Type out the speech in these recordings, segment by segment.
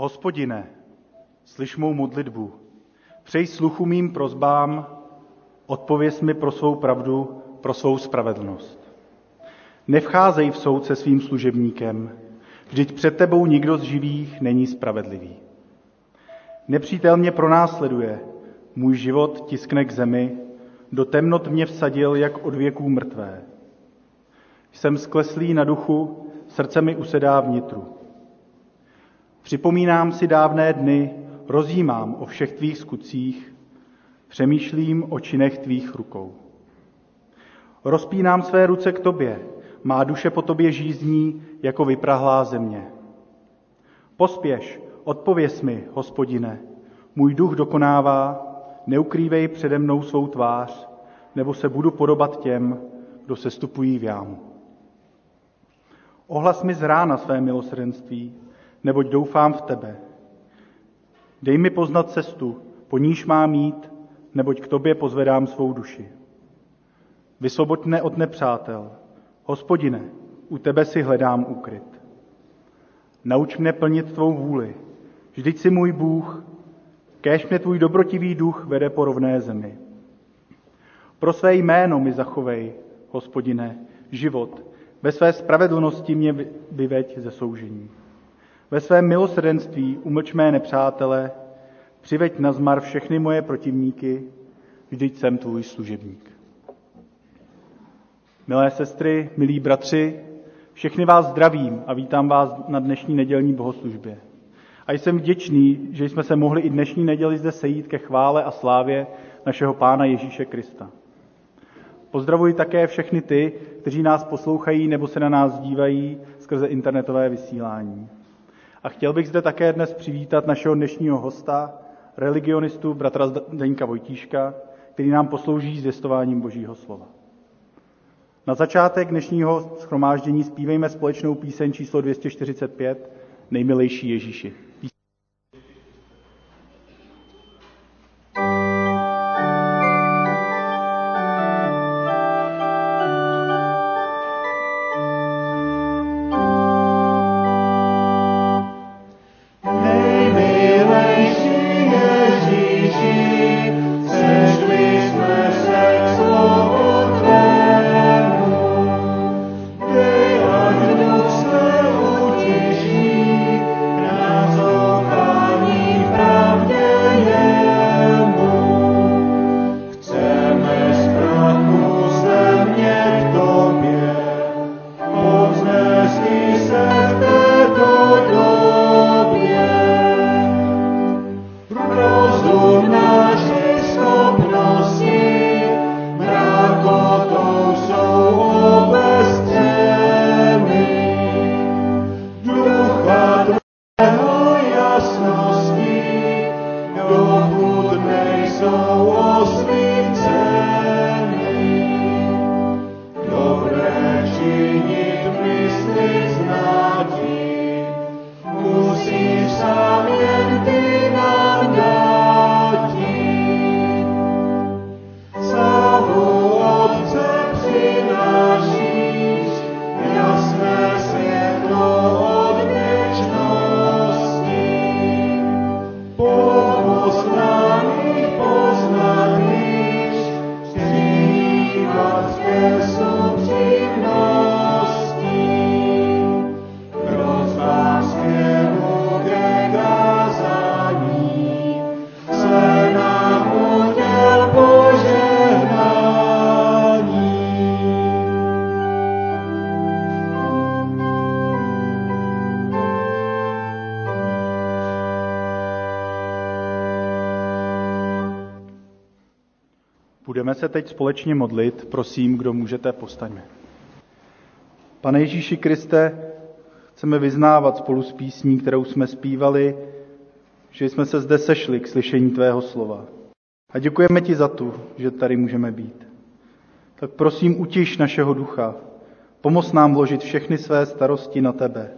Hospodine, slyš mou modlitbu, přej sluchu mým prozbám, odpověz mi pro svou pravdu, pro svou spravedlnost. Nevcházej v soud se svým služebníkem, vždyť před tebou nikdo z živých není spravedlivý. Nepřítel mě pronásleduje, můj život tiskne k zemi, do temnot mě vsadil, jak od věků mrtvé. Jsem skleslý na duchu, srdce mi usedá vnitru. Připomínám si dávné dny, rozjímám o všech tvých skutcích, přemýšlím o činech tvých rukou. Rozpínám své ruce k tobě, má duše po tobě žízní jako vyprahlá země. Pospěš, odpověz mi, hospodine, můj duch dokonává, neukrývej přede mnou svou tvář, nebo se budu podobat těm, kdo se stupují v jámu. Ohlas mi z rána své milosrdenství, neboť doufám v tebe. Dej mi poznat cestu, po níž mám mít, neboť k tobě pozvedám svou duši. Vysvoboď mne od nepřátel. Hospodine, u tebe si hledám úkryt. Nauč mne plnit tvou vůli. Vždyť si můj Bůh, kéž mě tvůj dobrotivý duch vede po rovné zemi. Pro své jméno mi zachovej, hospodine, život. Ve své spravedlnosti mě vyveď ze soužení. Ve svém milosrdenství umlč mé nepřátele, přiveď na zmar všechny moje protivníky, vždyť jsem tvůj služebník. Milé sestry, milí bratři, všechny vás zdravím a vítám vás na dnešní nedělní bohoslužbě. A jsem vděčný, že jsme se mohli i dnešní neděli zde sejít ke chvále a slávě našeho Pána Ježíše Krista. Pozdravuji také všechny ty, kteří nás poslouchají nebo se na nás dívají skrze internetové vysílání. A chtěl bych zde také dnes přivítat našeho dnešního hosta, religionistu bratra Zdeňka Vojtíška, který nám poslouží zvěstováním Božího slova. Na začátek dnešního schromáždění zpívejme společnou píseň číslo 245 Nejmilejší Ježíši. Teď společně modlit, prosím, kdo můžete, postaňme. Pane Ježíši Kriste, chceme vyznávat spolu s písní, kterou jsme zpívali, že jsme se zde sešli k slyšení Tvého slova. A děkujeme Ti za tu, že tady můžeme být. Tak prosím, utiš našeho ducha, pomoz nám vložit všechny své starosti na Tebe,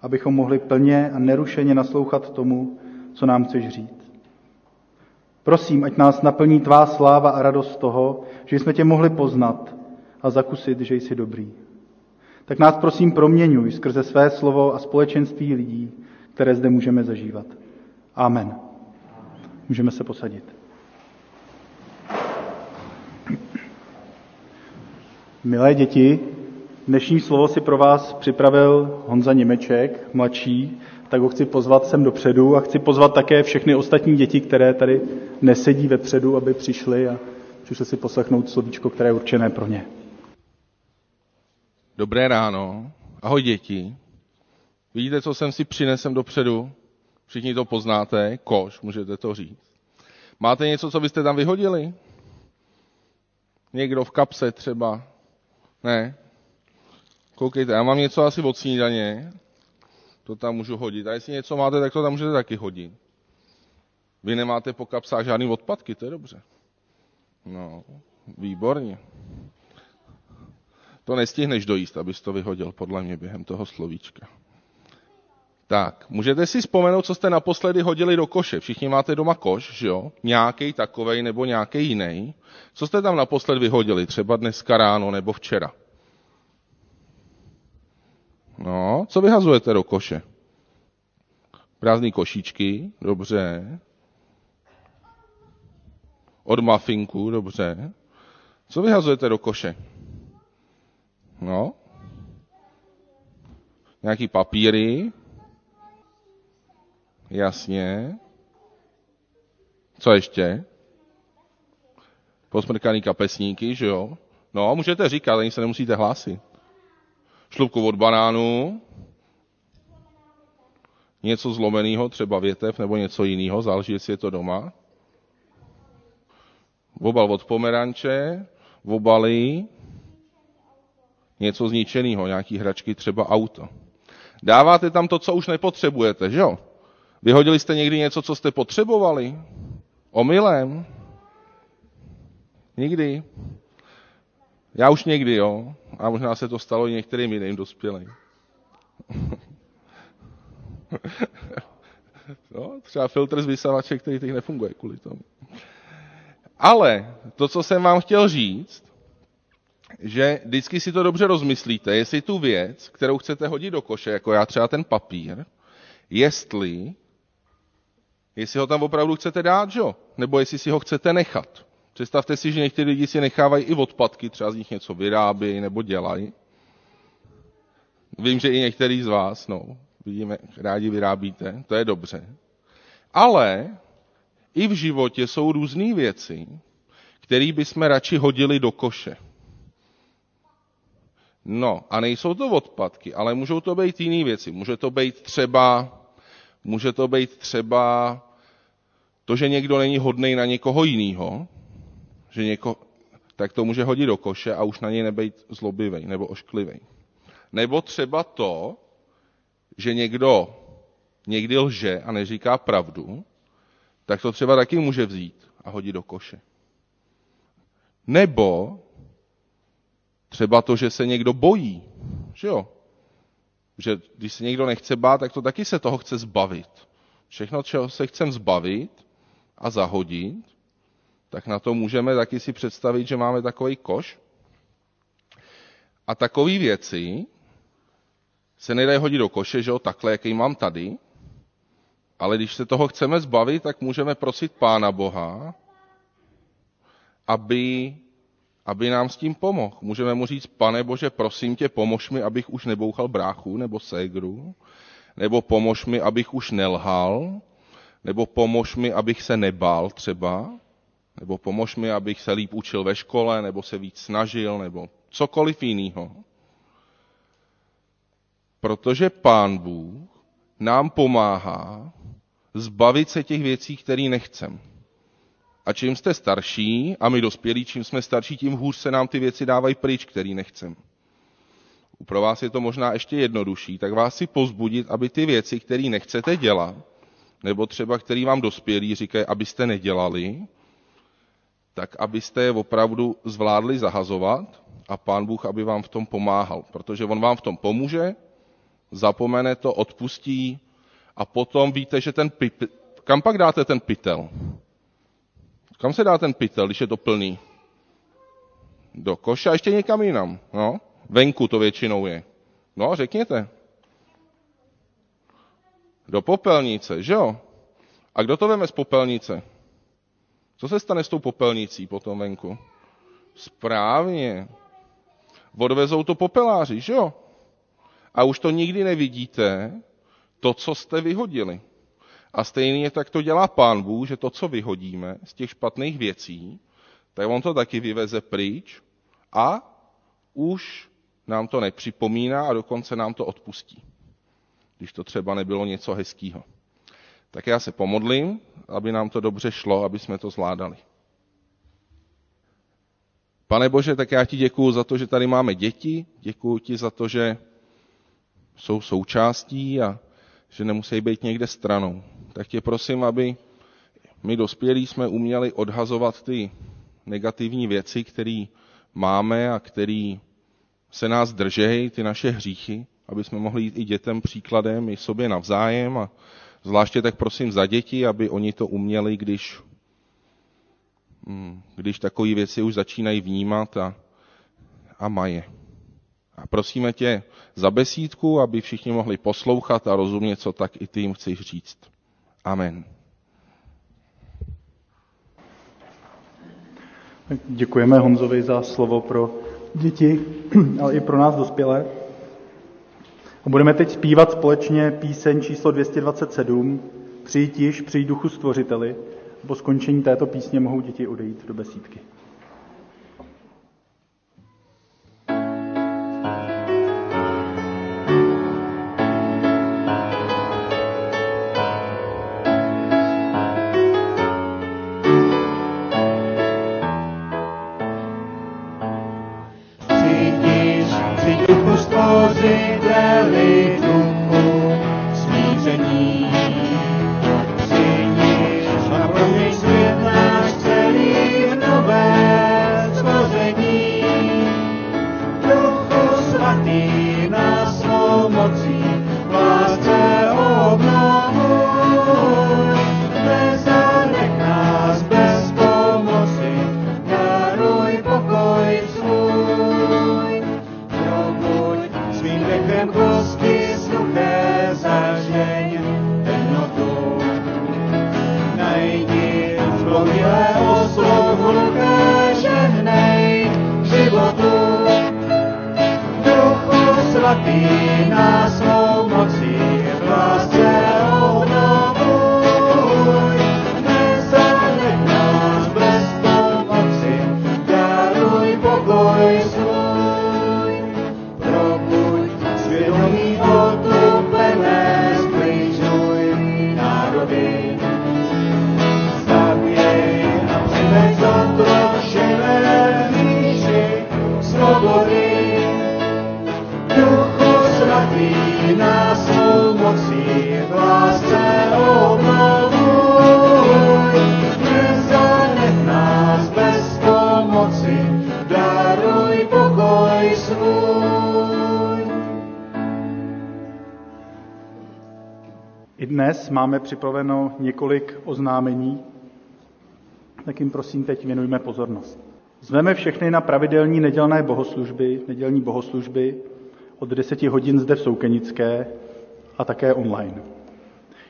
abychom mohli plně a nerušeně naslouchat tomu, co nám chceš říct. Prosím, ať nás naplní tvá sláva a radost toho, že jsme tě mohli poznat a zakusit, že jsi dobrý. Tak nás prosím proměňuj skrze své slovo a společenství lidí, které zde můžeme zažívat. Amen. Můžeme se posadit. Milé děti, dnešní slovo si pro vás připravil Honza Němeček, mladší, tak ho chci pozvat sem dopředu a chci pozvat také všechny ostatní děti, které tady nesedí vepředu, aby přišli a přišli si poslechnout slovíčko, které je určené pro ně. Dobré ráno. Ahoj děti. Vidíte, co jsem si přinesem dopředu? Všichni to poznáte, koš, můžete to říct. Máte něco, co byste tam vyhodili? Někdo v kapse třeba? Ne? Koukejte, já mám něco asi od snídaně, to tam můžu hodit. A jestli něco máte, tak to tam můžete taky hodit. Vy nemáte po kapsách žádný odpadky, to je dobře. No, výborně. To nestihneš dojíst, abys to vyhodil, podle mě, během toho slovíčka. Tak, můžete si vzpomenout, co jste naposledy hodili do koše. Všichni máte doma koš, že jo? Nějaký takovej nebo nějaký jiný. Co jste tam naposled vyhodili? Třeba dneska ráno nebo včera? No, co vyhazujete do koše? Prázdný košíčky, dobře. Od mafinku, dobře. Co vyhazujete do koše? No? Nějaký papíry? Jasně. Co ještě? Posmrkaný kapesníky, že jo? No, můžete říkat, ani se nemusíte hlásit. Šlupku od banánu, něco zlomeného, třeba větev nebo něco jiného, záleží, jestli je to doma. Obal od pomeranče, obaly, něco zničeného, nějaký hračky, třeba auto. Dáváte tam to, co už nepotřebujete, že jo? Vyhodili jste někdy něco, co jste potřebovali? Omylem? Nikdy? Já už někdy, jo. A možná se to stalo i některým jiným dospělým. no, třeba filtr z vysavače, který teď nefunguje kvůli tomu. Ale to, co jsem vám chtěl říct, že vždycky si to dobře rozmyslíte, jestli tu věc, kterou chcete hodit do koše, jako já třeba ten papír, jestli, jestli ho tam opravdu chcete dát, že? nebo jestli si ho chcete nechat. Představte si, že někteří lidi si nechávají i odpadky, třeba z nich něco vyrábějí nebo dělají. Vím, že i některý z vás, no, vidíme, rádi vyrábíte, to je dobře. Ale i v životě jsou různé věci, které bychom radši hodili do koše. No a nejsou to odpadky, ale můžou to být jiné věci. Může to být třeba, může to být třeba to, že někdo není hodný na někoho jiného, že něko, tak to může hodit do koše a už na něj nebejt zlobivý nebo ošklivý. Nebo třeba to, že někdo někdy lže a neříká pravdu, tak to třeba taky může vzít a hodit do koše. Nebo třeba to, že se někdo bojí, že jo? Že když se někdo nechce bát, tak to taky se toho chce zbavit. Všechno, čeho se chcem zbavit a zahodit, tak na to můžeme taky si představit, že máme takový koš. A takové věci se nedají hodit do koše, že jo, takhle, jaký mám tady, ale když se toho chceme zbavit, tak můžeme prosit Pána Boha, aby, aby nám s tím pomohl. Můžeme mu říct, pane Bože, prosím tě, pomož mi, abych už nebouchal bráchu nebo ségru, nebo pomož mi, abych už nelhal, nebo pomož mi, abych se nebál třeba, nebo pomož mi, abych se líp učil ve škole, nebo se víc snažil, nebo cokoliv jiného. Protože Pán Bůh nám pomáhá zbavit se těch věcí, které nechcem. A čím jste starší, a my dospělí, čím jsme starší, tím hůř se nám ty věci dávají pryč, který nechcem. Pro vás je to možná ještě jednodušší, tak vás si pozbudit, aby ty věci, které nechcete dělat, nebo třeba který vám dospělí říkají, abyste nedělali, tak abyste je opravdu zvládli zahazovat a pán Bůh, aby vám v tom pomáhal. Protože on vám v tom pomůže, zapomene to, odpustí a potom víte, že ten pytel, kam pak dáte ten pytel? Kam se dá ten pytel, když je to plný? Do koše a ještě někam jinam. No? Venku to většinou je. No, řekněte. Do popelnice, že jo? A kdo to veme z popelnice? Co se stane s tou popelnicí potom venku? Správně. Odvezou to popeláři, že jo? A už to nikdy nevidíte, to, co jste vyhodili. A stejně tak to dělá pán Bůh, že to, co vyhodíme z těch špatných věcí, tak on to taky vyveze pryč a už nám to nepřipomíná a dokonce nám to odpustí. Když to třeba nebylo něco hezkého. Tak já se pomodlím, aby nám to dobře šlo, aby jsme to zvládali. Pane Bože, tak já ti děkuju za to, že tady máme děti, děkuji ti za to, že jsou součástí a že nemusí být někde stranou. Tak tě prosím, aby my dospělí jsme uměli odhazovat ty negativní věci, které máme a které se nás držejí, ty naše hříchy, aby jsme mohli jít i dětem příkladem, i sobě navzájem a zvláště tak prosím za děti, aby oni to uměli, když, hm, když takové věci už začínají vnímat a, a mají. A prosíme tě za besídku, aby všichni mohli poslouchat a rozumět, co tak i ty jim chceš říct. Amen. Děkujeme Honzovi za slovo pro děti, ale i pro nás dospělé. A budeme teď zpívat společně píseň číslo 227, Přijď již, přijď duchu stvořiteli. Po skončení této písně mohou děti odejít do besídky. Máme připraveno několik oznámení, tak jim prosím teď věnujme pozornost. Zveme všechny na pravidelní nedělné bohoslužby, nedělní bohoslužby od 10 hodin zde v Soukenické a také online.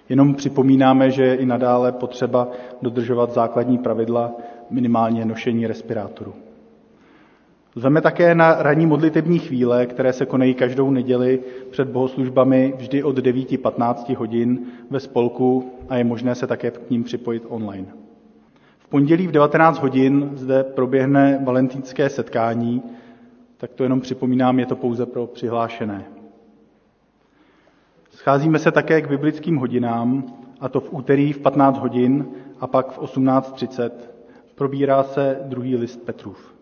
Jenom připomínáme, že je i nadále potřeba dodržovat základní pravidla, minimálně nošení respirátoru. Zveme také na ranní modlitební chvíle, které se konají každou neděli před bohoslužbami vždy od 9.15 hodin ve spolku a je možné se také k ním připojit online. V pondělí v 19 hodin zde proběhne valentínské setkání, tak to jenom připomínám, je to pouze pro přihlášené. Scházíme se také k biblickým hodinám, a to v úterý v 15 hodin a pak v 18.30. Probírá se druhý list Petrův.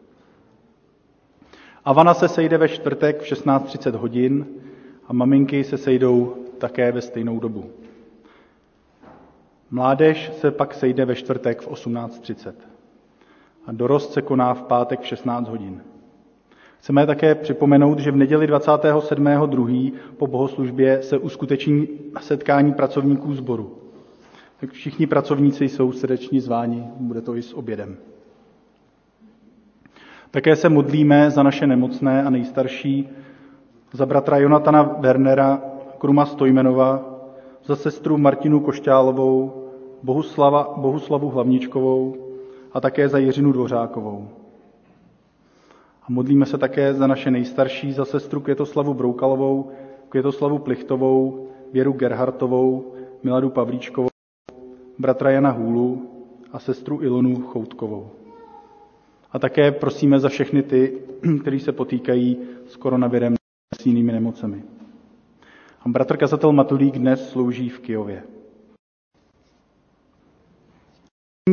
Avana se sejde ve čtvrtek v 16.30 hodin a maminky se sejdou také ve stejnou dobu. Mládež se pak sejde ve čtvrtek v 18.30 a dorost se koná v pátek v 16 hodin. Chceme také připomenout, že v neděli 27.2. po bohoslužbě se uskuteční setkání pracovníků sboru. Tak všichni pracovníci jsou srdečně zváni, bude to i s obědem. Také se modlíme za naše nemocné a nejstarší, za bratra Jonatana Wernera, Kruma Stojmenova, za sestru Martinu Košťálovou, Bohuslava, Bohuslavu Hlavničkovou a také za Jiřinu Dvořákovou. A modlíme se také za naše nejstarší, za sestru Květoslavu Broukalovou, Květoslavu Plichtovou, Věru Gerhartovou, Miladu Pavlíčkovou, bratra Jana Hůlu a sestru Ilonu Choutkovou. A také prosíme za všechny ty, kteří se potýkají s koronavirem a s jinými nemocemi. A bratr kazatel Matulík dnes slouží v Kijově.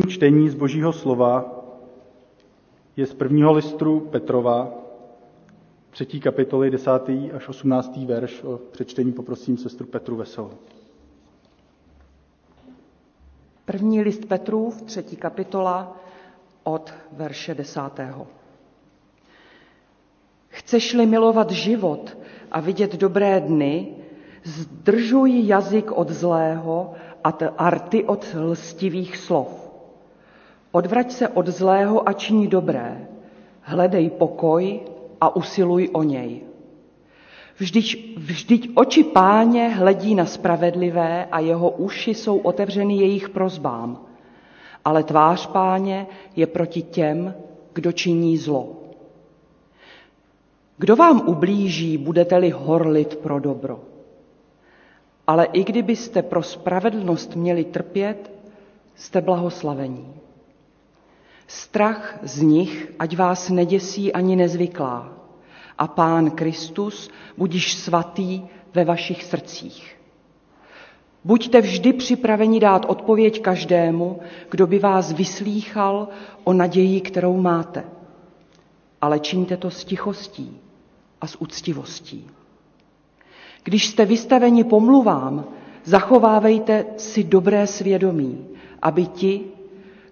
Čtení z Božího slova je z prvního listru Petrova, třetí kapitoly, desátý až osmnáctý verš. O přečtení poprosím sestru Petru Veselou. První list Petrův, třetí kapitola, od verše desátého. Chceš-li milovat život a vidět dobré dny, zdržuj jazyk od zlého a arty od lstivých slov. Odvrať se od zlého a činí dobré. Hledej pokoj a usiluj o něj. Vždyť, vždyť oči páně hledí na spravedlivé a jeho uši jsou otevřeny jejich prozbám. Ale tvář páně je proti těm, kdo činí zlo. Kdo vám ublíží, budete-li horlit pro dobro. Ale i kdybyste pro spravedlnost měli trpět, jste blahoslavení. Strach z nich, ať vás neděsí ani nezvyklá. A Pán Kristus budiš svatý ve vašich srdcích. Buďte vždy připraveni dát odpověď každému, kdo by vás vyslýchal o naději, kterou máte. Ale čiňte to s tichostí a s úctivostí. Když jste vystaveni pomluvám, zachovávejte si dobré svědomí, aby ti,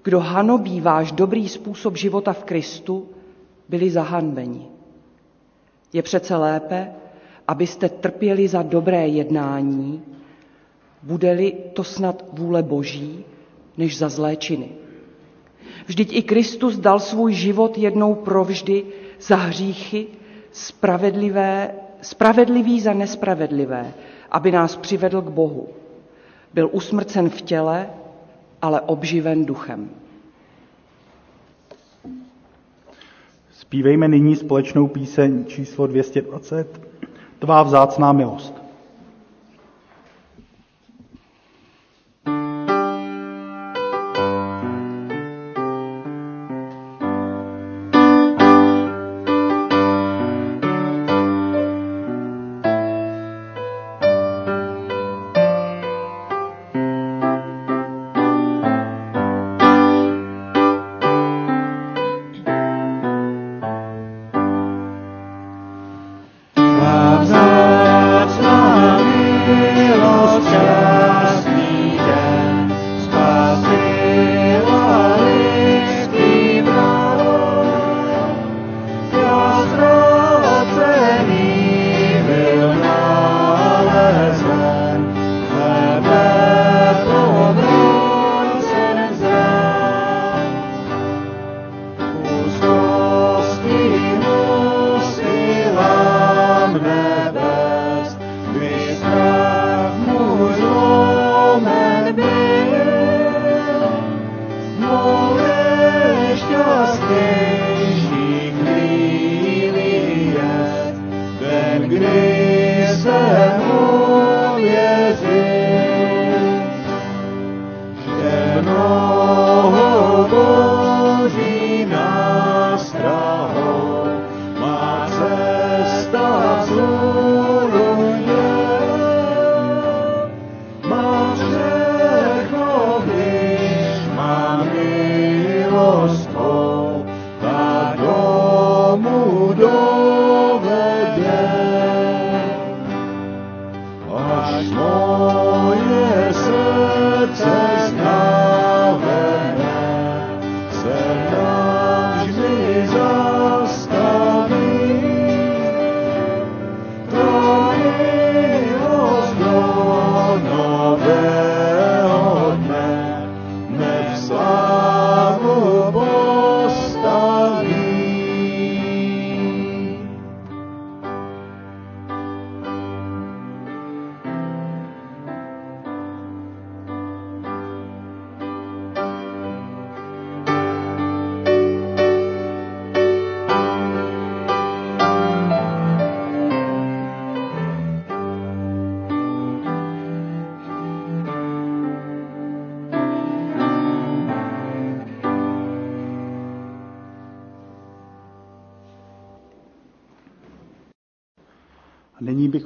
kdo hanobí váš dobrý způsob života v Kristu, byli zahanbeni. Je přece lépe, abyste trpěli za dobré jednání, bude-li to snad vůle Boží, než za zlé činy. Vždyť i Kristus dal svůj život jednou provždy za hříchy, spravedlivé, spravedlivý za nespravedlivé, aby nás přivedl k Bohu. Byl usmrcen v těle, ale obživen duchem. Spívejme nyní společnou píseň číslo 220, Tvá vzácná milost.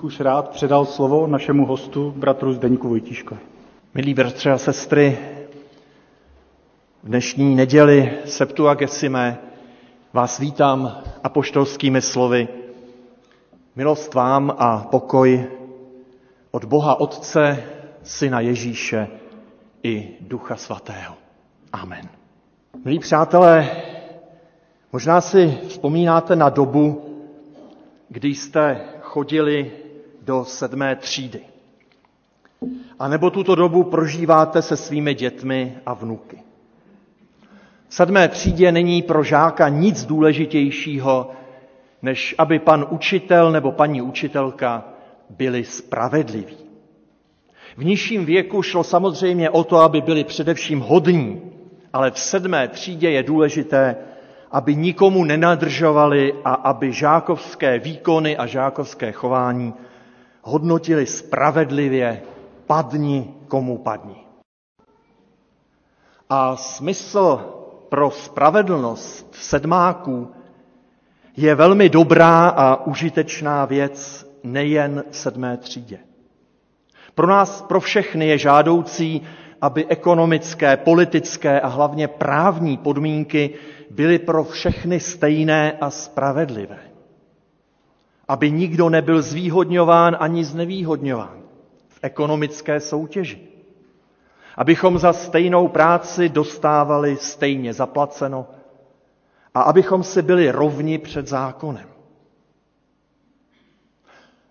Už rád předal slovo našemu hostu, bratru Zdeňku Vojtíškovi. Milí bratři a sestry, v dnešní neděli Septuagesime vás vítám apoštolskými slovy. Milost vám a pokoj od Boha Otce, Syna Ježíše i Ducha Svatého. Amen. Milí přátelé, možná si vzpomínáte na dobu, kdy jste chodili do sedmé třídy. A nebo tuto dobu prožíváte se svými dětmi a vnuky. V sedmé třídě není pro žáka nic důležitějšího, než aby pan učitel nebo paní učitelka byli spravedliví. V nižším věku šlo samozřejmě o to, aby byli především hodní, ale v sedmé třídě je důležité, aby nikomu nenadržovali a aby žákovské výkony a žákovské chování hodnotili spravedlivě, padni komu padni. A smysl pro spravedlnost sedmáků je velmi dobrá a užitečná věc nejen sedmé třídě. Pro nás, pro všechny je žádoucí, aby ekonomické, politické a hlavně právní podmínky byly pro všechny stejné a spravedlivé. Aby nikdo nebyl zvýhodňován ani znevýhodňován v ekonomické soutěži. Abychom za stejnou práci dostávali stejně zaplaceno a abychom si byli rovni před zákonem.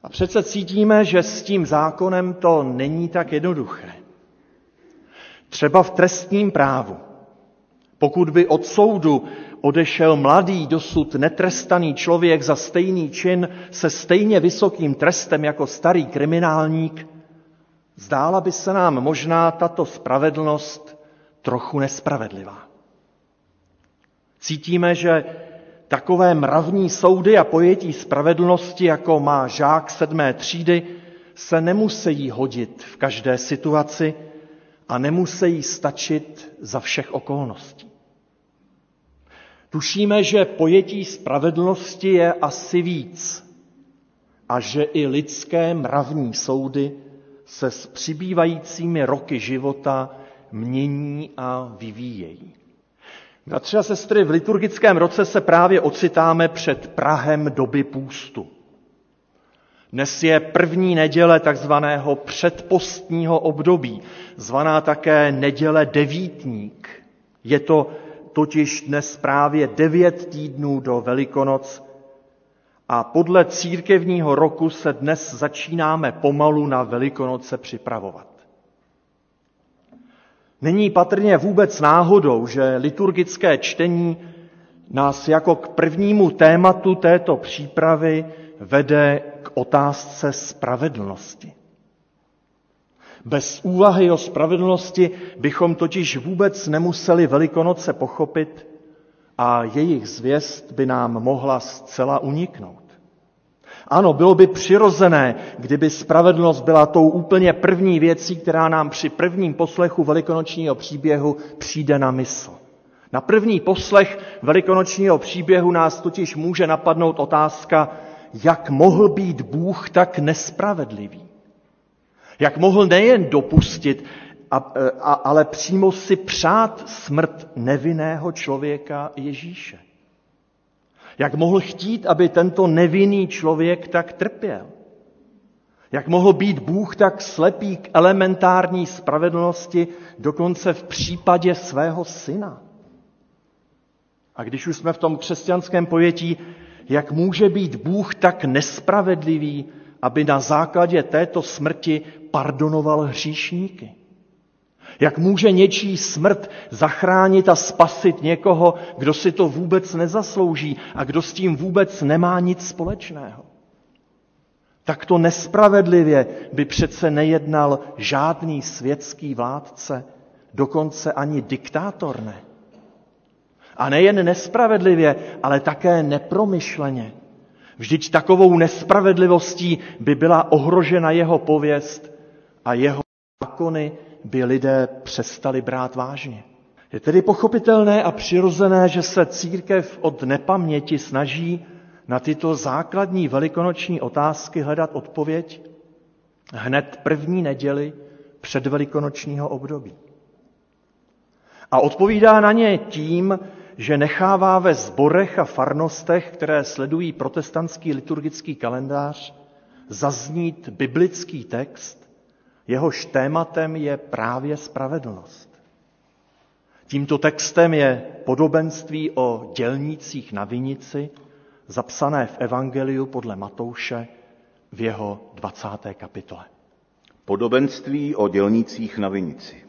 A přece cítíme, že s tím zákonem to není tak jednoduché. Třeba v trestním právu. Pokud by od soudu odešel mladý, dosud netrestaný člověk za stejný čin se stejně vysokým trestem jako starý kriminálník, zdála by se nám možná tato spravedlnost trochu nespravedlivá. Cítíme, že takové mravní soudy a pojetí spravedlnosti, jako má žák sedmé třídy, se nemusí hodit v každé situaci a nemusí stačit za všech okolností. Tušíme, že pojetí spravedlnosti je asi víc a že i lidské mravní soudy se s přibývajícími roky života mění a vyvíjejí. Bratři a sestry, v liturgickém roce se právě ocitáme před Prahem doby půstu. Dnes je první neděle takzvaného předpostního období, zvaná také neděle devítník. Je to totiž dnes právě devět týdnů do Velikonoc a podle církevního roku se dnes začínáme pomalu na Velikonoce připravovat. Není patrně vůbec náhodou, že liturgické čtení nás jako k prvnímu tématu této přípravy vede k otázce spravedlnosti. Bez úvahy o spravedlnosti bychom totiž vůbec nemuseli Velikonoce pochopit a jejich zvěst by nám mohla zcela uniknout. Ano, bylo by přirozené, kdyby spravedlnost byla tou úplně první věcí, která nám při prvním poslechu velikonočního příběhu přijde na mysl. Na první poslech velikonočního příběhu nás totiž může napadnout otázka, jak mohl být Bůh tak nespravedlivý. Jak mohl nejen dopustit, a, a, ale přímo si přát smrt nevinného člověka Ježíše. Jak mohl chtít, aby tento nevinný člověk tak trpěl? Jak mohl být Bůh tak slepý k elementární spravedlnosti dokonce v případě svého syna? A když už jsme v tom křesťanském pojetí, jak může být Bůh tak nespravedlivý, aby na základě této smrti pardonoval hříšníky? Jak může něčí smrt zachránit a spasit někoho, kdo si to vůbec nezaslouží a kdo s tím vůbec nemá nic společného? Takto nespravedlivě by přece nejednal žádný světský vládce, dokonce ani diktátor ne. A nejen nespravedlivě, ale také nepromyšleně. Vždyť takovou nespravedlivostí by byla ohrožena jeho pověst a jeho zákony by lidé přestali brát vážně. Je tedy pochopitelné a přirozené, že se církev od nepaměti snaží na tyto základní velikonoční otázky hledat odpověď hned první neděli před velikonočního období. A odpovídá na ně tím, že nechává ve zborech a farnostech, které sledují protestantský liturgický kalendář, zaznít biblický text, jehož tématem je právě spravedlnost. Tímto textem je podobenství o dělnících na vinici, zapsané v Evangeliu podle Matouše v jeho 20. kapitole. Podobenství o dělnících na vinici.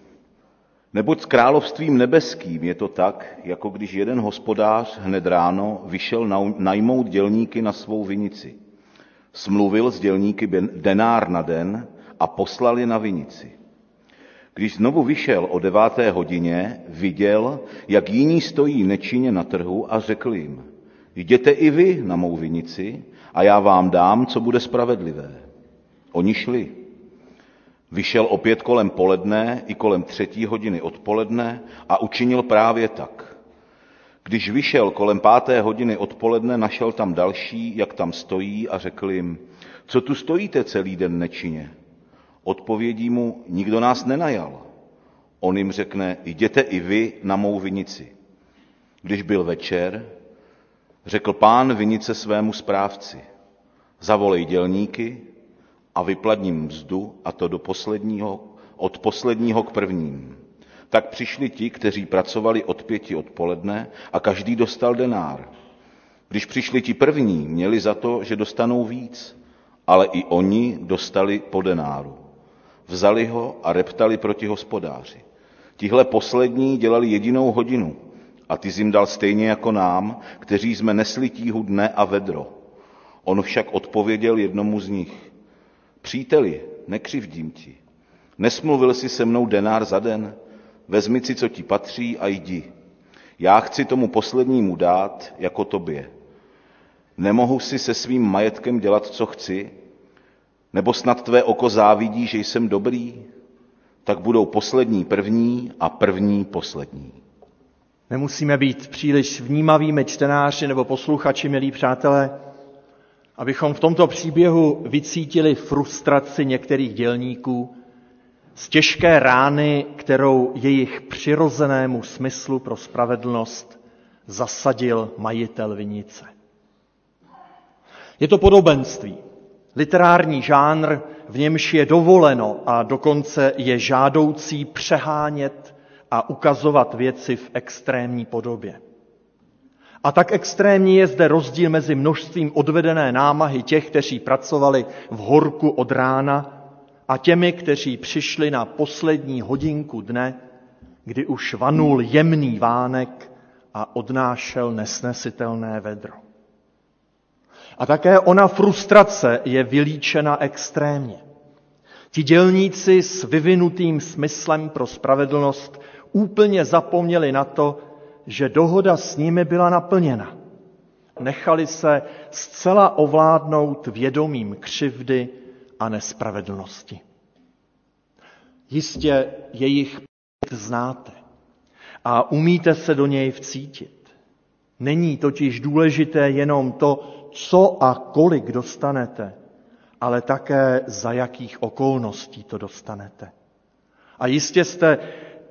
Neboť s královstvím nebeským je to tak, jako když jeden hospodář hned ráno vyšel najmout dělníky na svou vinici. Smluvil s dělníky denár na den a poslali na vinici. Když znovu vyšel o deváté hodině, viděl, jak jiní stojí nečinně na trhu a řekl jim, jděte i vy na mou vinici a já vám dám, co bude spravedlivé. Oni šli. Vyšel opět kolem poledne i kolem třetí hodiny odpoledne a učinil právě tak. Když vyšel kolem páté hodiny odpoledne, našel tam další, jak tam stojí a řekl jim, co tu stojíte celý den nečině? Odpovědí mu, nikdo nás nenajal. On jim řekne, jděte i vy na mou vinici. Když byl večer, řekl pán vinice svému správci, zavolej dělníky a vypladním mzdu, a to do posledního, od posledního k prvním. Tak přišli ti, kteří pracovali od pěti odpoledne a každý dostal denár. Když přišli ti první, měli za to, že dostanou víc, ale i oni dostali po denáru. Vzali ho a reptali proti hospodáři. Tihle poslední dělali jedinou hodinu a ty jim dal stejně jako nám, kteří jsme nesli tíhu dne a vedro. On však odpověděl jednomu z nich. Příteli, nekřivdím ti. Nesmluvil si se mnou denár za den? Vezmi si, co ti patří a jdi. Já chci tomu poslednímu dát jako tobě. Nemohu si se svým majetkem dělat, co chci? Nebo snad tvé oko závidí, že jsem dobrý? Tak budou poslední první a první poslední. Nemusíme být příliš vnímavými čtenáři nebo posluchači, milí přátelé, abychom v tomto příběhu vycítili frustraci některých dělníků z těžké rány, kterou jejich přirozenému smyslu pro spravedlnost zasadil majitel vinice. Je to podobenství, literární žánr, v němž je dovoleno a dokonce je žádoucí přehánět a ukazovat věci v extrémní podobě. A tak extrémní je zde rozdíl mezi množstvím odvedené námahy těch, kteří pracovali v horku od rána a těmi, kteří přišli na poslední hodinku dne, kdy už vanul jemný vánek a odnášel nesnesitelné vedro. A také ona frustrace je vylíčena extrémně. Ti dělníci s vyvinutým smyslem pro spravedlnost úplně zapomněli na to, že dohoda s nimi byla naplněna. Nechali se zcela ovládnout vědomím křivdy a nespravedlnosti. Jistě jejich znáte a umíte se do něj vcítit. Není totiž důležité jenom to, co a kolik dostanete, ale také za jakých okolností to dostanete. A jistě jste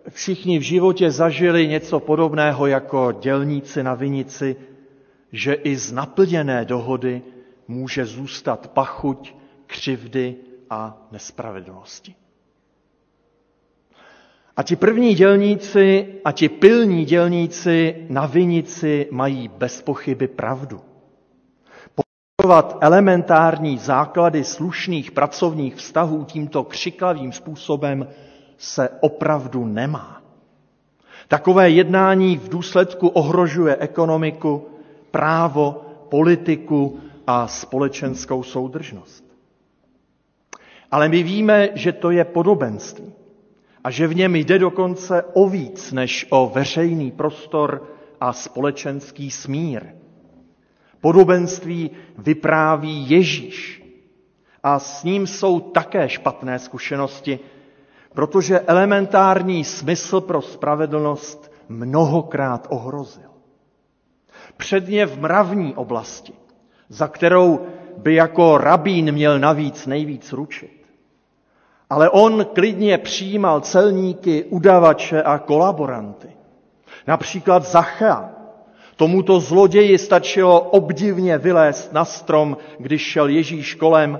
všichni v životě zažili něco podobného jako dělníci na vinici, že i z naplněné dohody může zůstat pachuť, křivdy a nespravedlnosti. A ti první dělníci a ti pilní dělníci na vinici mají bez pochyby pravdu. Porušovat elementární základy slušných pracovních vztahů tímto křiklavým způsobem se opravdu nemá. Takové jednání v důsledku ohrožuje ekonomiku, právo, politiku a společenskou soudržnost. Ale my víme, že to je podobenství a že v něm jde dokonce o víc než o veřejný prostor a společenský smír. Podobenství vypráví Ježíš a s ním jsou také špatné zkušenosti, protože elementární smysl pro spravedlnost mnohokrát ohrozil. Předně v mravní oblasti za kterou by jako rabín měl navíc nejvíc ručit. Ale on klidně přijímal celníky, udavače a kolaboranty. Například Zachea. Tomuto zloději stačilo obdivně vylézt na strom, když šel Ježíš kolem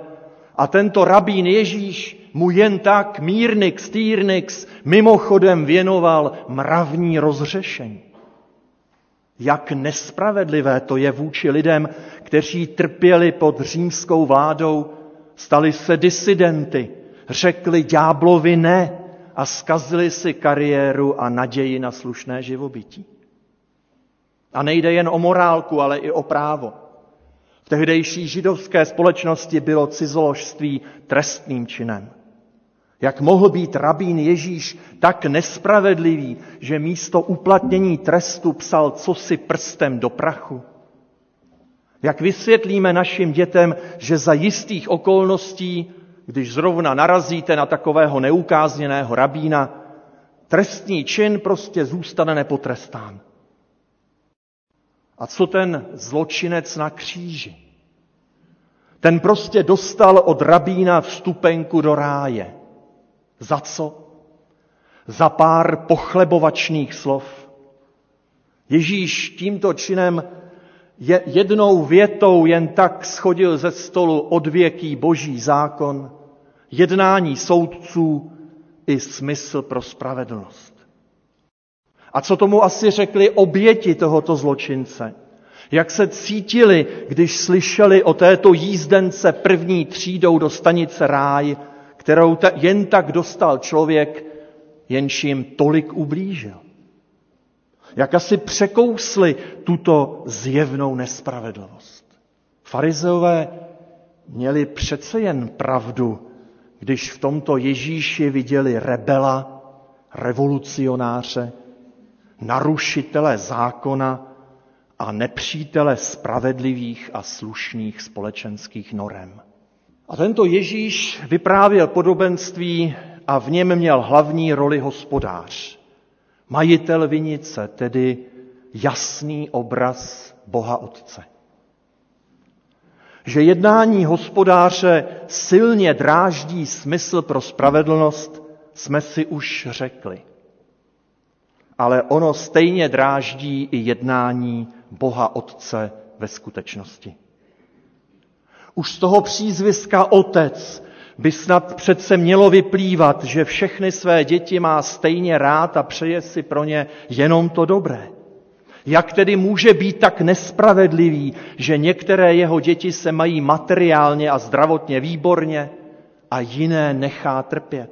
a tento rabín Ježíš mu jen tak mírnix, týrnix mimochodem věnoval mravní rozřešení. Jak nespravedlivé to je vůči lidem, kteří trpěli pod římskou vládou, stali se disidenty, řekli ďáblovi ne a skazili si kariéru a naději na slušné živobytí. A nejde jen o morálku, ale i o právo. V tehdejší židovské společnosti bylo cizoložství trestným činem. Jak mohl být rabín Ježíš tak nespravedlivý, že místo uplatnění trestu psal cosi prstem do prachu? Jak vysvětlíme našim dětem, že za jistých okolností, když zrovna narazíte na takového neukázněného rabína, trestný čin prostě zůstane nepotrestán? A co ten zločinec na kříži? Ten prostě dostal od rabína vstupenku do ráje. Za co? Za pár pochlebovačných slov. Ježíš tímto činem jednou větou jen tak schodil ze stolu odvěký boží zákon, jednání soudců i smysl pro spravedlnost. A co tomu asi řekli oběti tohoto zločince? Jak se cítili, když slyšeli o této jízdence první třídou do stanice ráj, kterou ta, jen tak dostal člověk, jenž jim tolik ublížil. Jak asi překousli tuto zjevnou nespravedlnost. Farizeové měli přece jen pravdu, když v tomto Ježíši viděli rebela, revolucionáře, narušitele zákona a nepřítele spravedlivých a slušných společenských norem. A tento Ježíš vyprávěl podobenství a v něm měl hlavní roli hospodář. Majitel vinice, tedy jasný obraz Boha Otce. Že jednání hospodáře silně dráždí smysl pro spravedlnost, jsme si už řekli. Ale ono stejně dráždí i jednání Boha Otce ve skutečnosti. Už z toho přízviska otec by snad přece mělo vyplývat, že všechny své děti má stejně rád a přeje si pro ně jenom to dobré. Jak tedy může být tak nespravedlivý, že některé jeho děti se mají materiálně a zdravotně výborně a jiné nechá trpět?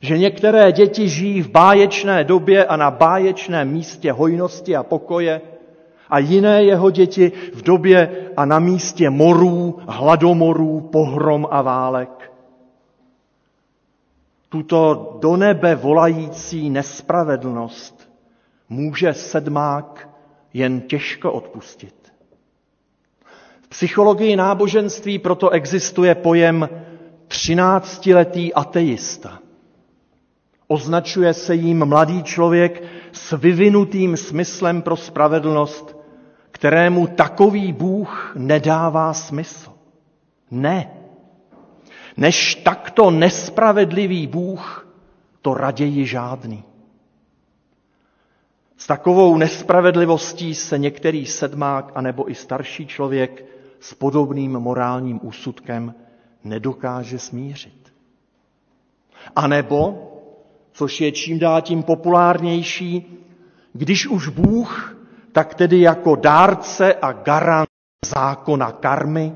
Že některé děti žijí v báječné době a na báječném místě hojnosti a pokoje a jiné jeho děti v době a na místě morů, hladomorů, pohrom a válek. Tuto do nebe volající nespravedlnost může sedmák jen těžko odpustit. V psychologii náboženství proto existuje pojem třináctiletý ateista. Označuje se jim mladý člověk s vyvinutým smyslem pro spravedlnost, kterému takový Bůh nedává smysl. Ne. Než takto nespravedlivý Bůh, to raději žádný. S takovou nespravedlivostí se některý sedmák anebo i starší člověk s podobným morálním úsudkem nedokáže smířit. A nebo, což je čím dál tím populárnější, když už Bůh tak tedy jako dárce a garant zákona karmy,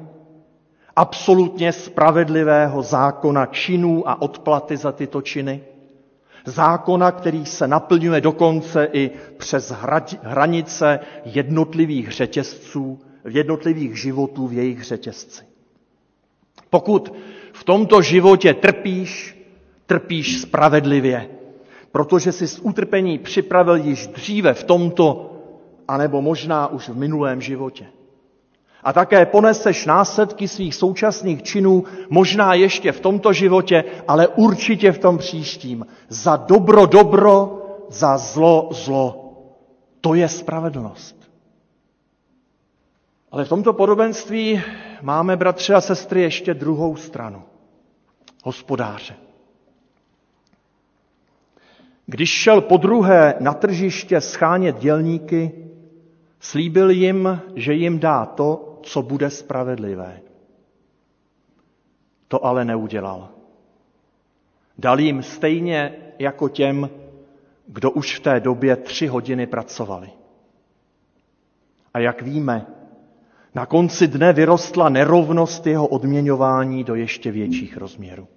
absolutně spravedlivého zákona činů a odplaty za tyto činy, zákona, který se naplňuje dokonce i přes hranice jednotlivých řetězců, jednotlivých životů v jejich řetězci. Pokud v tomto životě trpíš, trpíš spravedlivě, protože jsi z utrpení připravil již dříve v tomto anebo možná už v minulém životě. A také poneseš následky svých současných činů, možná ještě v tomto životě, ale určitě v tom příštím. Za dobro dobro, za zlo zlo. To je spravedlnost. Ale v tomto podobenství máme, bratři a sestry, ještě druhou stranu. Hospodáře. Když šel po druhé na tržiště schánět dělníky, slíbil jim, že jim dá to, co bude spravedlivé. To ale neudělal. Dal jim stejně jako těm, kdo už v té době tři hodiny pracovali. A jak víme, na konci dne vyrostla nerovnost jeho odměňování do ještě větších rozměrů.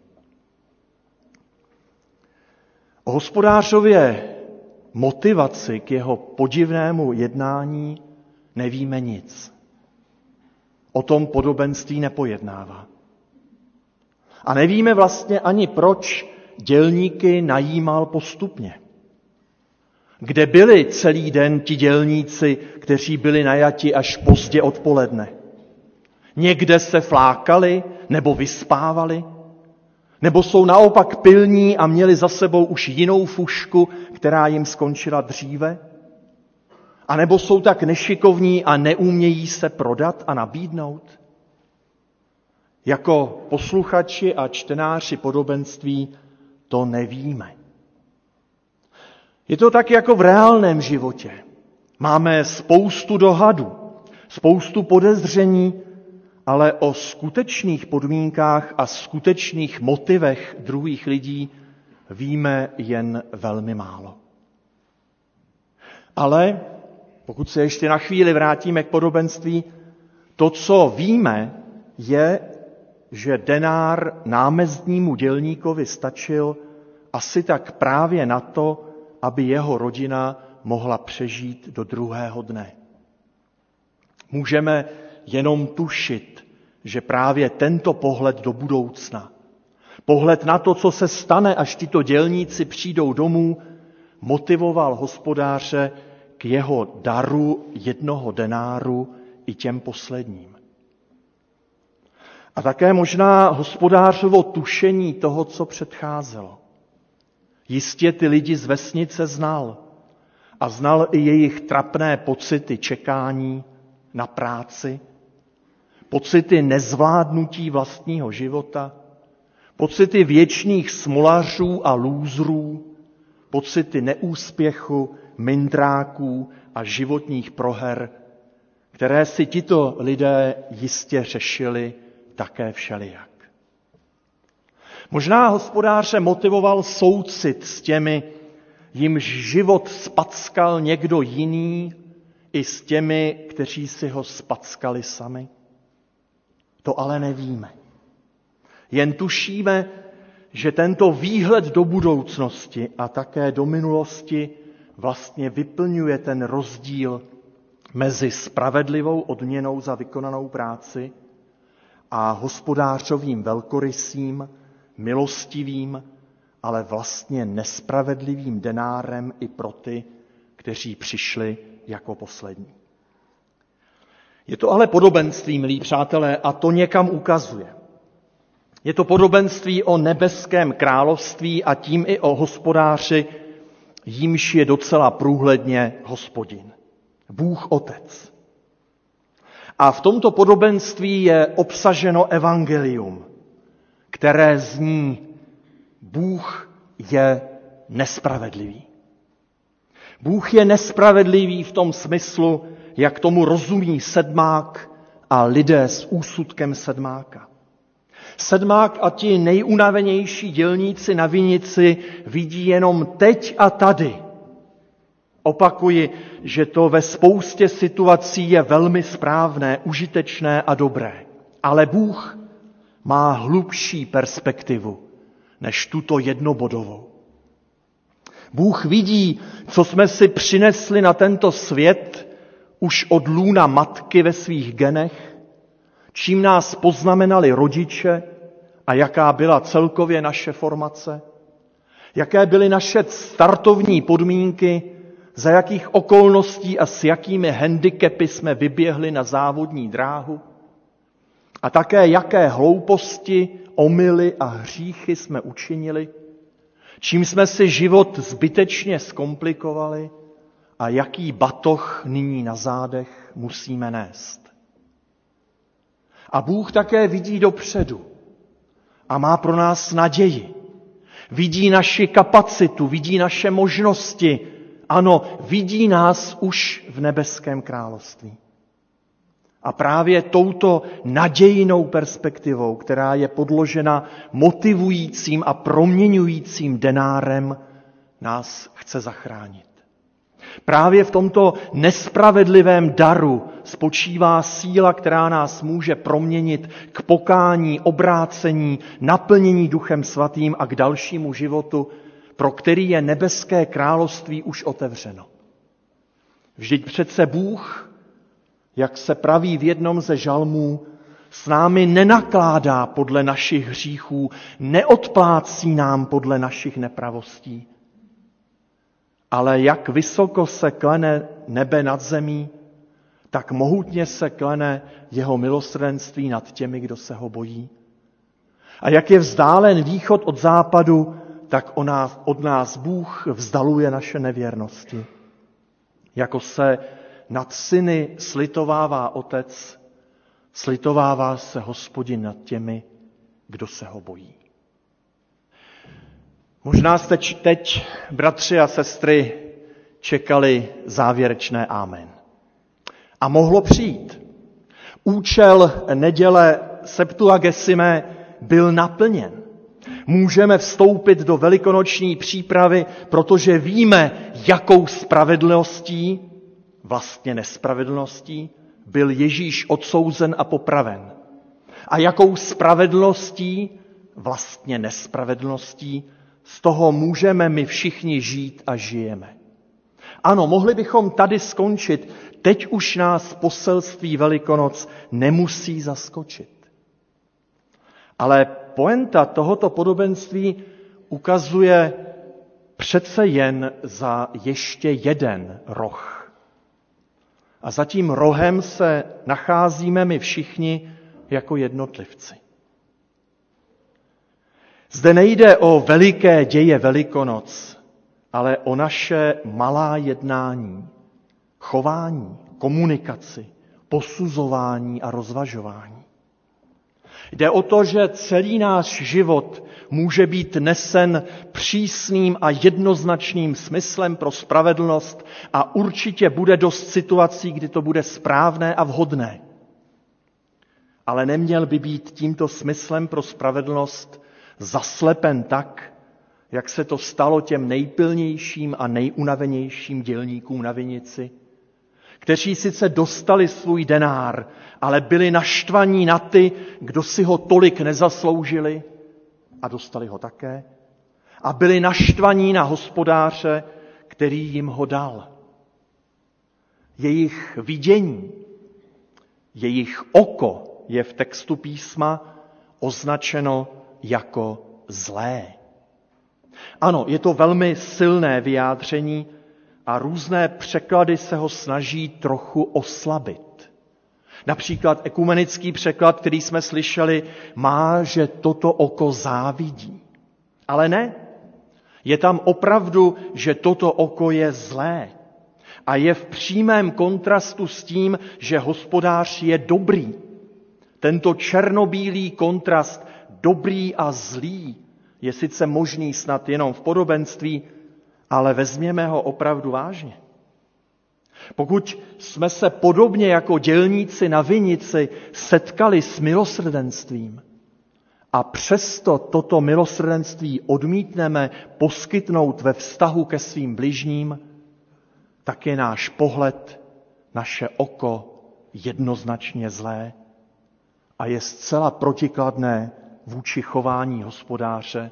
O hospodářově motivaci k jeho podivnému jednání nevíme nic. O tom podobenství nepojednává. A nevíme vlastně ani proč dělníky najímal postupně. Kde byli celý den ti dělníci, kteří byli najati až pozdě odpoledne? Někde se flákali nebo vyspávali? Nebo jsou naopak pilní a měli za sebou už jinou fušku, která jim skončila dříve? A nebo jsou tak nešikovní a neumějí se prodat a nabídnout? Jako posluchači a čtenáři podobenství to nevíme. Je to tak jako v reálném životě. Máme spoustu dohadů, spoustu podezření, ale o skutečných podmínkách a skutečných motivech druhých lidí víme jen velmi málo. Ale pokud se ještě na chvíli vrátíme k podobenství, to, co víme, je, že denár námezdnímu dělníkovi stačil asi tak právě na to, aby jeho rodina mohla přežít do druhého dne. Můžeme jenom tušit, že právě tento pohled do budoucna, pohled na to, co se stane, až tito dělníci přijdou domů, motivoval hospodáře k jeho daru jednoho denáru i těm posledním. A také možná hospodářovo tušení toho, co předcházelo. Jistě ty lidi z vesnice znal a znal i jejich trapné pocity čekání na práci, pocity nezvládnutí vlastního života, pocity věčných smolařů a lůzrů, pocity neúspěchu, mindráků a životních proher, které si tito lidé jistě řešili také všelijak. Možná hospodáře motivoval soucit s těmi, jimž život spackal někdo jiný, i s těmi, kteří si ho spackali sami. To ale nevíme. Jen tušíme, že tento výhled do budoucnosti a také do minulosti vlastně vyplňuje ten rozdíl mezi spravedlivou odměnou za vykonanou práci a hospodářovým velkorysím, milostivým, ale vlastně nespravedlivým denárem i pro ty, kteří přišli jako poslední. Je to ale podobenství, milí přátelé, a to někam ukazuje. Je to podobenství o nebeském království a tím i o hospodáři, jímž je docela průhledně hospodin. Bůh Otec. A v tomto podobenství je obsaženo evangelium, které zní, Bůh je nespravedlivý. Bůh je nespravedlivý v tom smyslu, jak tomu rozumí sedmák a lidé s úsudkem sedmáka. Sedmák a ti nejunavenější dělníci na vinici vidí jenom teď a tady. Opakuji, že to ve spoustě situací je velmi správné, užitečné a dobré. Ale Bůh má hlubší perspektivu než tuto jednobodovou. Bůh vidí, co jsme si přinesli na tento svět už od lůna matky ve svých genech, čím nás poznamenali rodiče a jaká byla celkově naše formace, jaké byly naše startovní podmínky, za jakých okolností a s jakými handicapy jsme vyběhli na závodní dráhu a také jaké hlouposti, omily a hříchy jsme učinili, čím jsme si život zbytečně zkomplikovali a jaký batoh nyní na zádech musíme nést. A Bůh také vidí dopředu a má pro nás naději. Vidí naši kapacitu, vidí naše možnosti. Ano, vidí nás už v nebeském království. A právě touto nadějnou perspektivou, která je podložena motivujícím a proměňujícím denárem, nás chce zachránit. Právě v tomto nespravedlivém daru spočívá síla, která nás může proměnit k pokání, obrácení, naplnění Duchem Svatým a k dalšímu životu, pro který je nebeské království už otevřeno. Vždyť přece Bůh, jak se praví v jednom ze žalmů, s námi nenakládá podle našich hříchů, neodplácí nám podle našich nepravostí ale jak vysoko se klene nebe nad zemí, tak mohutně se klene jeho milosrdenství nad těmi, kdo se ho bojí. A jak je vzdálen východ od západu, tak od nás Bůh vzdaluje naše nevěrnosti. Jako se nad syny slitovává otec, slitovává se hospodin nad těmi, kdo se ho bojí. Možná jste teď, bratři a sestry, čekali závěrečné amen. A mohlo přijít. Účel neděle Septuagesime byl naplněn. Můžeme vstoupit do velikonoční přípravy, protože víme, jakou spravedlností, vlastně nespravedlností, byl Ježíš odsouzen a popraven. A jakou spravedlností, vlastně nespravedlností, z toho můžeme my všichni žít a žijeme. Ano, mohli bychom tady skončit. Teď už nás poselství Velikonoc nemusí zaskočit. Ale poenta tohoto podobenství ukazuje přece jen za ještě jeden roh. A za tím rohem se nacházíme my všichni jako jednotlivci. Zde nejde o veliké děje Velikonoc, ale o naše malá jednání, chování, komunikaci, posuzování a rozvažování. Jde o to, že celý náš život může být nesen přísným a jednoznačným smyslem pro spravedlnost a určitě bude dost situací, kdy to bude správné a vhodné. Ale neměl by být tímto smyslem pro spravedlnost zaslepen tak, jak se to stalo těm nejpilnějším a nejunavenějším dělníkům na vinici, kteří sice dostali svůj denár, ale byli naštvaní na ty, kdo si ho tolik nezasloužili a dostali ho také. A byli naštvaní na hospodáře, který jim ho dal. Jejich vidění, jejich oko je v textu písma označeno jako zlé. Ano, je to velmi silné vyjádření a různé překlady se ho snaží trochu oslabit. Například ekumenický překlad, který jsme slyšeli, má, že toto oko závidí. Ale ne. Je tam opravdu, že toto oko je zlé. A je v přímém kontrastu s tím, že hospodář je dobrý. Tento černobílý kontrast dobrý a zlý je sice možný snad jenom v podobenství, ale vezměme ho opravdu vážně. Pokud jsme se podobně jako dělníci na vinici setkali s milosrdenstvím a přesto toto milosrdenství odmítneme poskytnout ve vztahu ke svým bližním, tak je náš pohled, naše oko jednoznačně zlé a je zcela protikladné vůči chování hospodáře,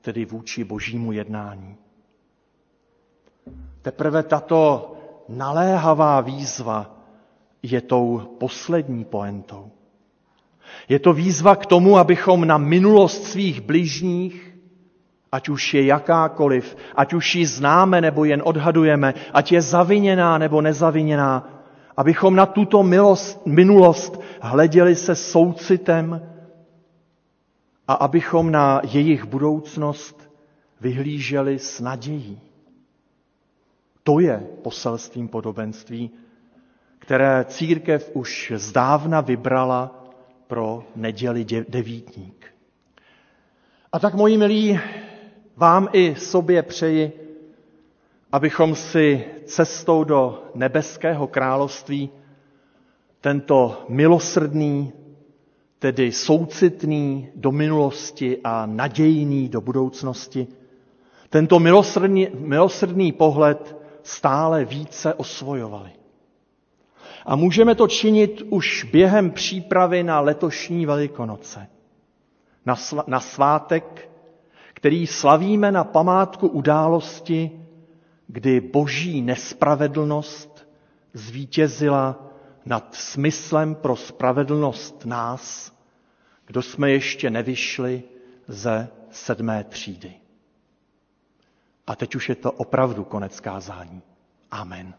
tedy vůči božímu jednání. Teprve tato naléhavá výzva je tou poslední poentou. Je to výzva k tomu, abychom na minulost svých bližních, ať už je jakákoliv, ať už ji známe nebo jen odhadujeme, ať je zaviněná nebo nezaviněná, abychom na tuto milost, minulost hleděli se soucitem, a abychom na jejich budoucnost vyhlíželi s nadějí. To je poselstvím podobenství, které církev už zdávna vybrala pro neděli devítník. A tak, moji milí, vám i sobě přeji, abychom si cestou do nebeského království tento milosrdný, tedy soucitný do minulosti a nadějný do budoucnosti, tento milosrdný, milosrdný pohled stále více osvojovali. A můžeme to činit už během přípravy na letošní Velikonoce. Na, na svátek, který slavíme na památku události, kdy boží nespravedlnost zvítězila nad smyslem pro spravedlnost nás, kdo jsme ještě nevyšli ze sedmé třídy. A teď už je to opravdu konec kázání. Amen.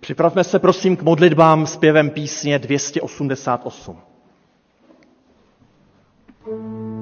Připravme se prosím k modlitbám zpěvem písně 288. Moc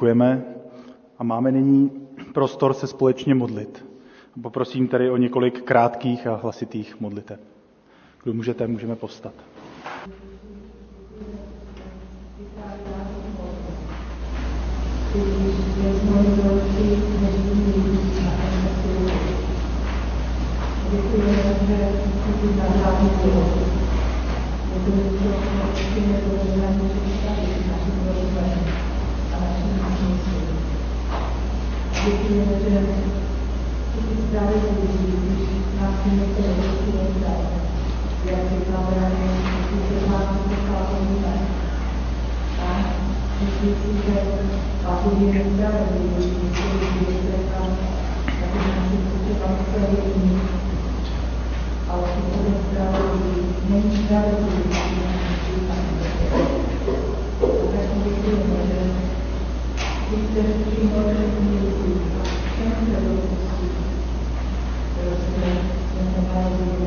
děkujeme a máme nyní prostor se společně modlit. Poprosím tedy o několik krátkých a hlasitých modliteb. Kdo můžete, můžeme povstat. Děkujeme, že jsme nám Děkujeme, že děti nezažereme. To si právě použijí, když nás někdo rozhodí oddal. Jak říkám, právě, když se nás nechá pomůžet. A myslím si, že Pákovi je nespravedlivý, když některý člověk jako naši potřeba spravedlivý. Ale to bude spravedlivý, není spravedlivý, když nás Tak myslím, že když se přijmout, 我今天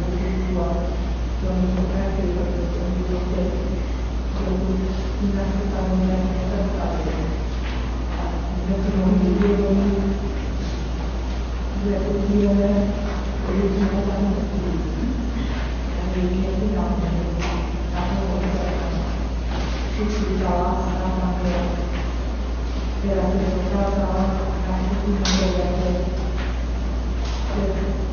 早上起来的时候，就感觉肚子有点疼，然后就现在就感觉不太舒服。然后就去医院做了个检查，然后医生说我是得了胆囊炎。然后就去医院做了个检查，然后医生说我是得了胆囊炎。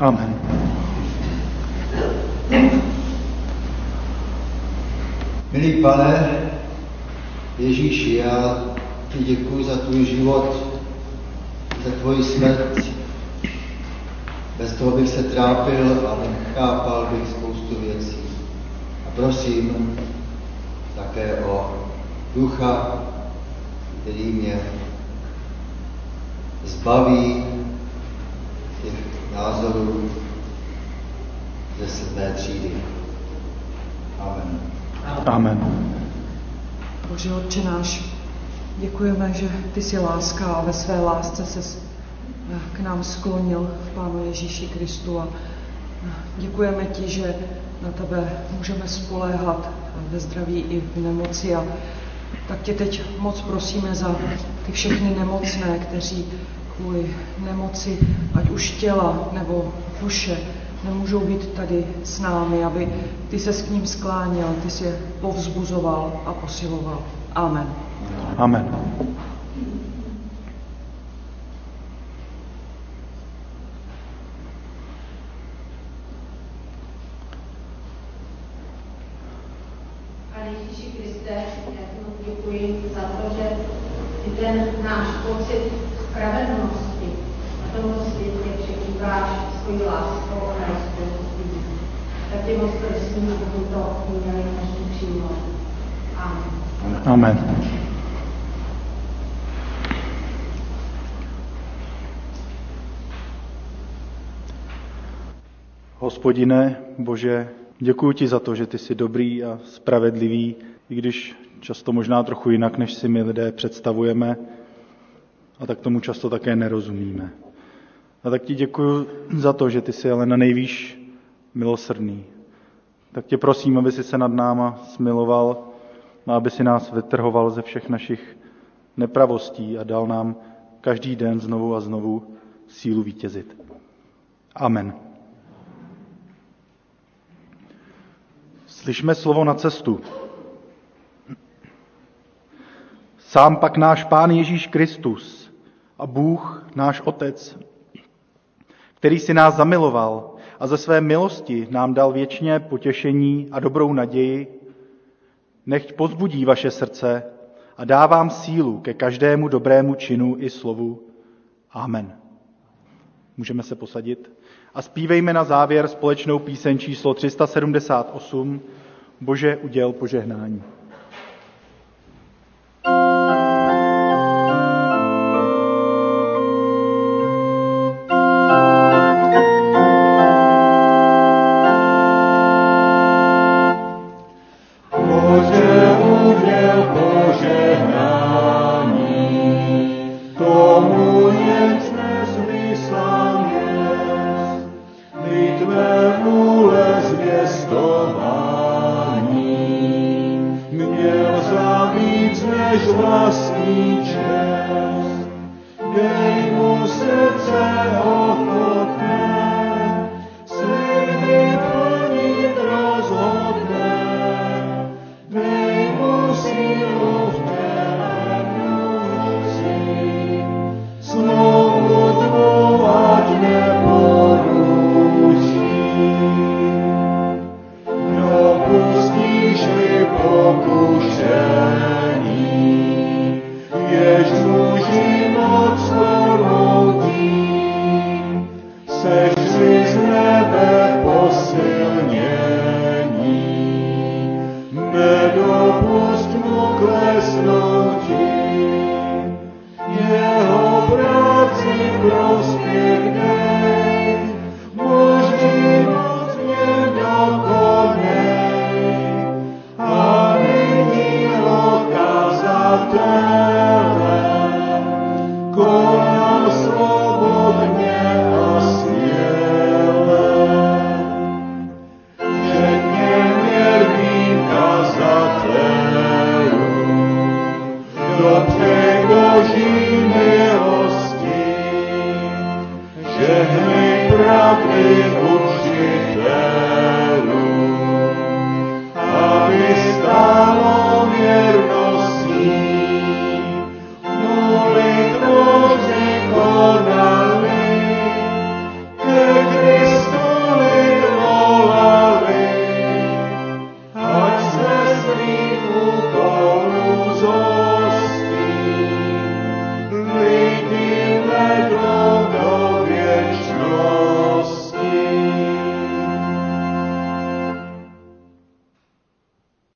Amen. Milý pane, Ježíši, já ti děkuji za tvůj život, za tvoji smrt. Bez toho bych se trápil a nechápal bych spoustu věcí. A prosím také o ducha, který mě zbaví těch názorů ze sedmé třídy. Amen. Amen. Bože Otče náš, děkujeme, že ty jsi láska a ve své lásce se k nám sklonil v Pánu Ježíši Kristu a děkujeme ti, že na tebe můžeme spoléhat ve zdraví i v nemoci a tak tě teď moc prosíme za ty všechny nemocné, kteří kvůli nemoci, ať už těla nebo duše, nemůžou být tady s námi, aby ty se s k ním skláněl, ty si je povzbuzoval a posiloval. Amen. Amen. Pane Ježíši Kriste, já ti moc děkuji za to, že ty ten náš pocit spravedlnosti na tomto světě překrýváš svojí láskou a rozpočtí. Tak tě moc prosím, abychom to měli každý přijmout. Amen. Amen. Hospodine, Bože, děkuji ti za to, že ty jsi dobrý a spravedlivý, i když často možná trochu jinak, než si my lidé představujeme, a tak tomu často také nerozumíme. A tak ti děkuji za to, že ty jsi ale na nejvýš milosrdný. Tak tě prosím, aby si se nad náma smiloval a aby si nás vytrhoval ze všech našich nepravostí a dal nám každý den znovu a znovu sílu vítězit. Amen. Slyšme slovo na cestu. Sám pak náš Pán Ježíš Kristus a Bůh, náš Otec, který si nás zamiloval a ze své milosti nám dal věčně potěšení a dobrou naději, nechť pozbudí vaše srdce a dá vám sílu ke každému dobrému činu i slovu. Amen. Můžeme se posadit a zpívejme na závěr společnou píseň číslo 378 Bože uděl požehnání.